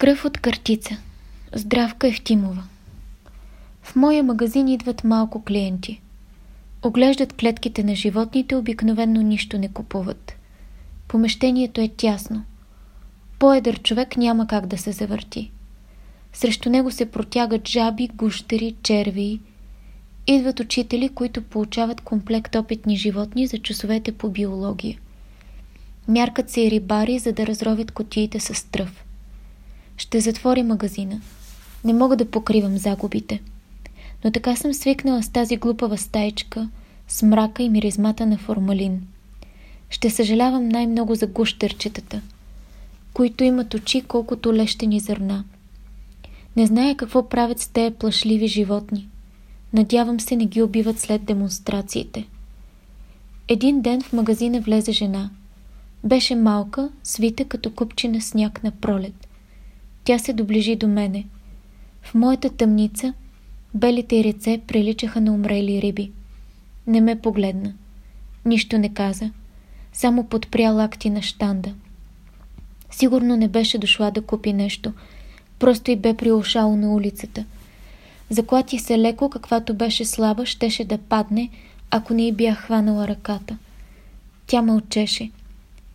Кръв от картица. Здравка Евтимова. В моя магазин идват малко клиенти. Оглеждат клетките на животните, обикновенно нищо не купуват. Помещението е тясно. По-едър човек няма как да се завърти. Срещу него се протягат жаби, гущери, черви. Идват учители, които получават комплект опитни животни за часовете по биология. Мяркат се и рибари, за да разровят котиите с тръв. Ще затвори магазина. Не мога да покривам загубите. Но така съм свикнала с тази глупава стайчка, с мрака и миризмата на формалин. Ще съжалявам най-много за гущерчетата, които имат очи колкото лещени зърна. Не зная какво правят с тези плашливи животни. Надявам се не ги убиват след демонстрациите. Един ден в магазина влезе жена. Беше малка, свита като купчина сняг на пролет. Тя се доближи до мене. В моята тъмница белите й реце приличаха на умрели риби. Не ме погледна. Нищо не каза. Само подпря лакти на штанда. Сигурно не беше дошла да купи нещо. Просто и бе приушало на улицата. Заклати се леко, каквато беше слаба, щеше да падне, ако не й бях хванала ръката. Тя мълчеше.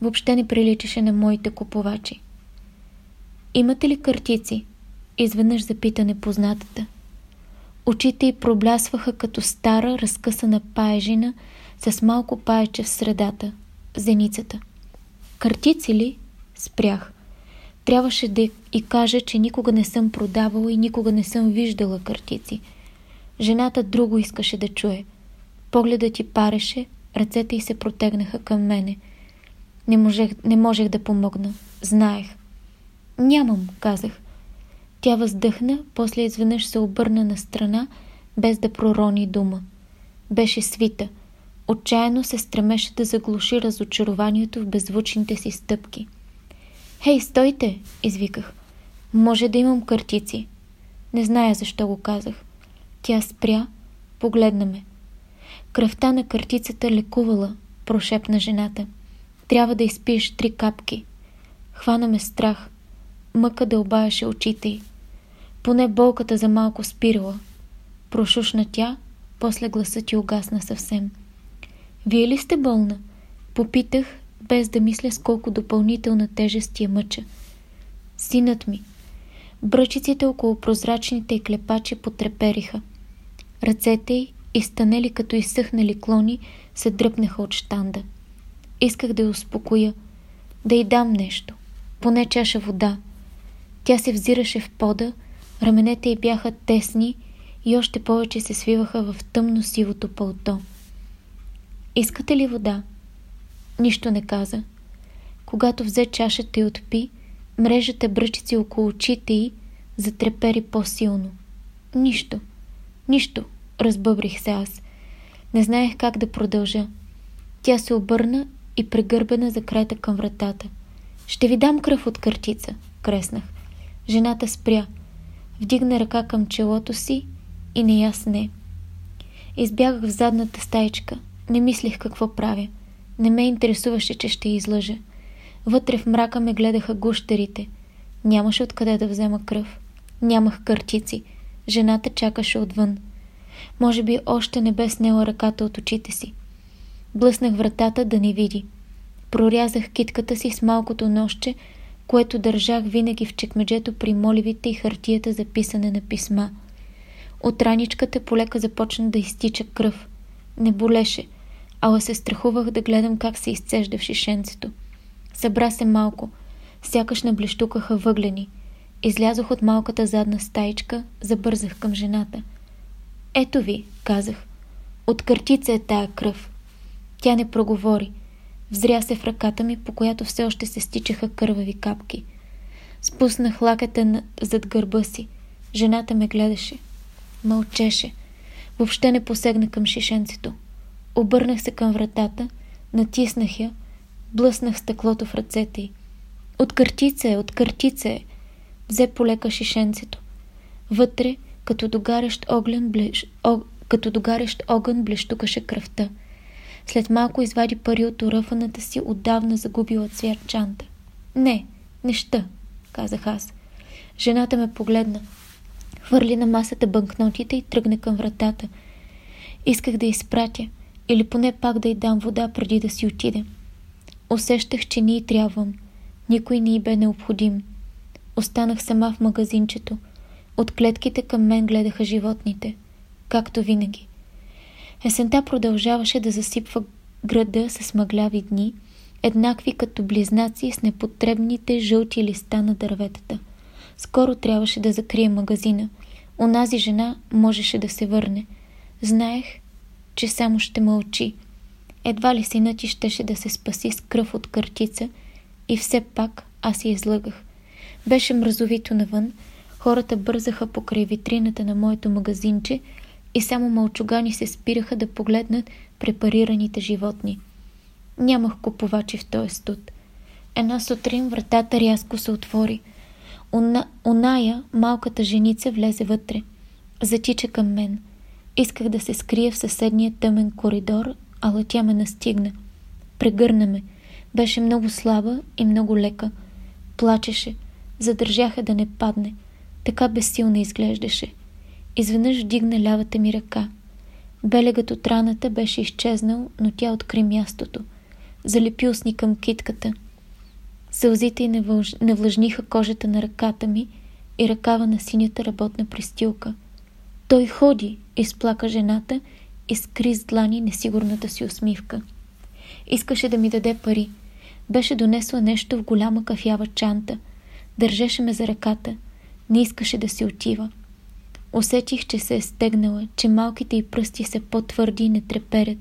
Въобще не приличаше на моите купувачи. Имате ли картици? Изведнъж запита непознатата. Очите й проблясваха като стара, разкъсана паежина с малко паече в средата, зеницата. Картици ли? Спрях. Трябваше да и кажа, че никога не съм продавала и никога не съм виждала картици. Жената друго искаше да чуе. Погледът ти пареше, ръцете й се протегнаха към мене. Не можех, не можех да помогна. Знаех. Нямам, казах. Тя въздъхна, после изведнъж се обърна на страна, без да пророни дума. Беше свита. Отчаяно се стремеше да заглуши разочарованието в беззвучните си стъпки. Хей, стойте! извиках. Може да имам картици. Не зная защо го казах. Тя спря, погледна ме. Кръвта на картицата лекувала, прошепна жената. Трябва да изпиеш три капки. Хвана ме страх. Мъка да обаяше очите й. Поне болката за малко спирала. Прошушна тя, после гласът ти угасна съвсем. Вие ли сте болна? Попитах, без да мисля с колко допълнителна тежест я мъча. Синът ми. Бръчиците около прозрачните клепачи потрепериха. Ръцете й, изтънели като изсъхнали клони, се дръпнаха от штанда. Исках да я успокоя, да й дам нещо, поне чаша вода. Тя се взираше в пода, раменете й бяха тесни и още повече се свиваха в тъмно-сивото пълто. Искате ли вода? Нищо не каза. Когато взе чашата и отпи, мрежата бръчици около очите й затрепери по-силно. Нищо. Нищо, разбъбрих се аз. Не знаех как да продължа. Тя се обърна и прегърбена за крайта към вратата. Ще ви дам кръв от картица, креснах. Жената спря. Вдигна ръка към челото си и не аз не. Избягах в задната стайчка. Не мислих какво правя. Не ме интересуваше, че ще излъжа. Вътре в мрака ме гледаха гущерите. Нямаше откъде да взема кръв. Нямах картици. Жената чакаше отвън. Може би още не бе снела ръката от очите си. Блъснах вратата да не види. Прорязах китката си с малкото нощче, което държах винаги в чекмеджето при моливите и хартията за писане на писма. От раничката полека започна да изтича кръв. Не болеше, ала се страхувах да гледам как се изцежда в шишенцето. Събра се малко, сякаш наблещукаха въглени. Излязох от малката задна стаичка, забързах към жената. Ето ви, казах. От картица е тая кръв. Тя не проговори. Взря се в ръката ми, по която все още се стичаха кървави капки. Спуснах лаката зад гърба си. Жената ме гледаше. Мълчеше. Въобще не посегна към шишенцето. Обърнах се към вратата, натиснах я, блъснах стъклото в ръцете й. От картица е, от картица е. Взе полека шишенцето. Вътре, като догарящ, оглен, блеш... О... като догарящ огън, блещукаше кръвта. След малко извади пари от уръфаната си, отдавна загубила цвят чанта. Не, неща, казах аз. Жената ме погледна. Хвърли на масата банкнотите и тръгне към вратата. Исках да изпратя, или поне пак да й дам вода преди да си отиде. Усещах, че ни трябвам. Никой ни бе необходим. Останах сама в магазинчето. От клетките към мен гледаха животните. Както винаги. Есента продължаваше да засипва града с мъгляви дни, еднакви като близнаци с непотребните жълти листа на дърветата. Скоро трябваше да закрия магазина. Онази жена можеше да се върне. Знаех, че само ще мълчи. Едва ли синът ти щеше да се спаси с кръв от картица и все пак аз я излъгах. Беше мразовито навън, хората бързаха покрай витрината на моето магазинче и само мълчугани се спираха да погледнат препарираните животни. Нямах купувачи в този студ. Една сутрин вратата рязко се отвори. Она, оная, малката женица, влезе вътре. Затича към мен. Исках да се скрия в съседния тъмен коридор, ала тя ме настигна. Прегърна ме. Беше много слаба и много лека. Плачеше. Задържаха да не падне. Така безсилна изглеждаше. Изведнъж вдигна лявата ми ръка. Белегът от раната беше изчезнал, но тя откри мястото. Залепи усни към китката. Сълзите й навлажниха кожата на ръката ми и ръкава на синята работна пристилка. Той ходи, изплака жената и скри с длани несигурната си усмивка. Искаше да ми даде пари. Беше донесла нещо в голяма кафява чанта. Държеше ме за ръката. Не искаше да си отива. Усетих, че се е стегнала, че малките й пръсти са по-твърди и не треперят.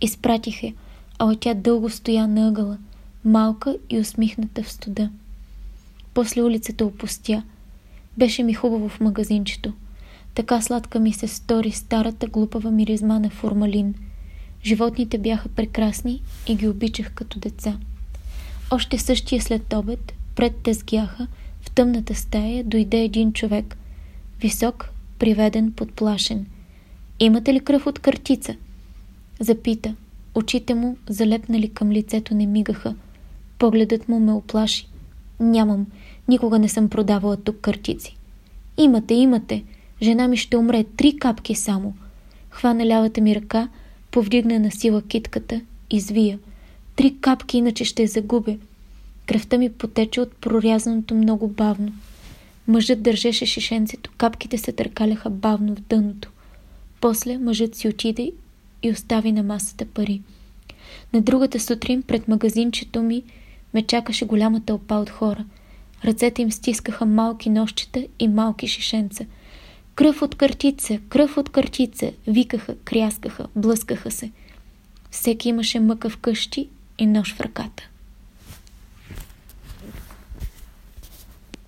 Изпратих я, а тя дълго стоя на ъгъла, малка и усмихната в студа. После улицата опустя. Беше ми хубаво в магазинчето. Така сладка ми се стори старата глупава миризма на формалин. Животните бяха прекрасни и ги обичах като деца. Още същия след обед, пред тезгяха, в тъмната стая дойде един човек. Висок, приведен, подплашен. Имате ли кръв от картица? Запита. Очите му, залепнали към лицето, не мигаха. Погледът му ме оплаши. Нямам. Никога не съм продавала тук картици. Имате, имате. Жена ми ще умре. Три капки само. Хвана лявата ми ръка, повдигна на сила китката, извия. Три капки, иначе ще загубя. Кръвта ми потече от прорязаното много бавно. Мъжът държеше шишенцето, капките се търкаляха бавно в дъното. После мъжът си отиде и остави на масата пари. На другата сутрин пред магазинчето ми ме чакаше голяма тълпа от хора. Ръцете им стискаха малки нощчета и малки шишенца. Кръв от картица, кръв от картица, викаха, кряскаха, блъскаха се. Всеки имаше мъка в къщи и нож в ръката.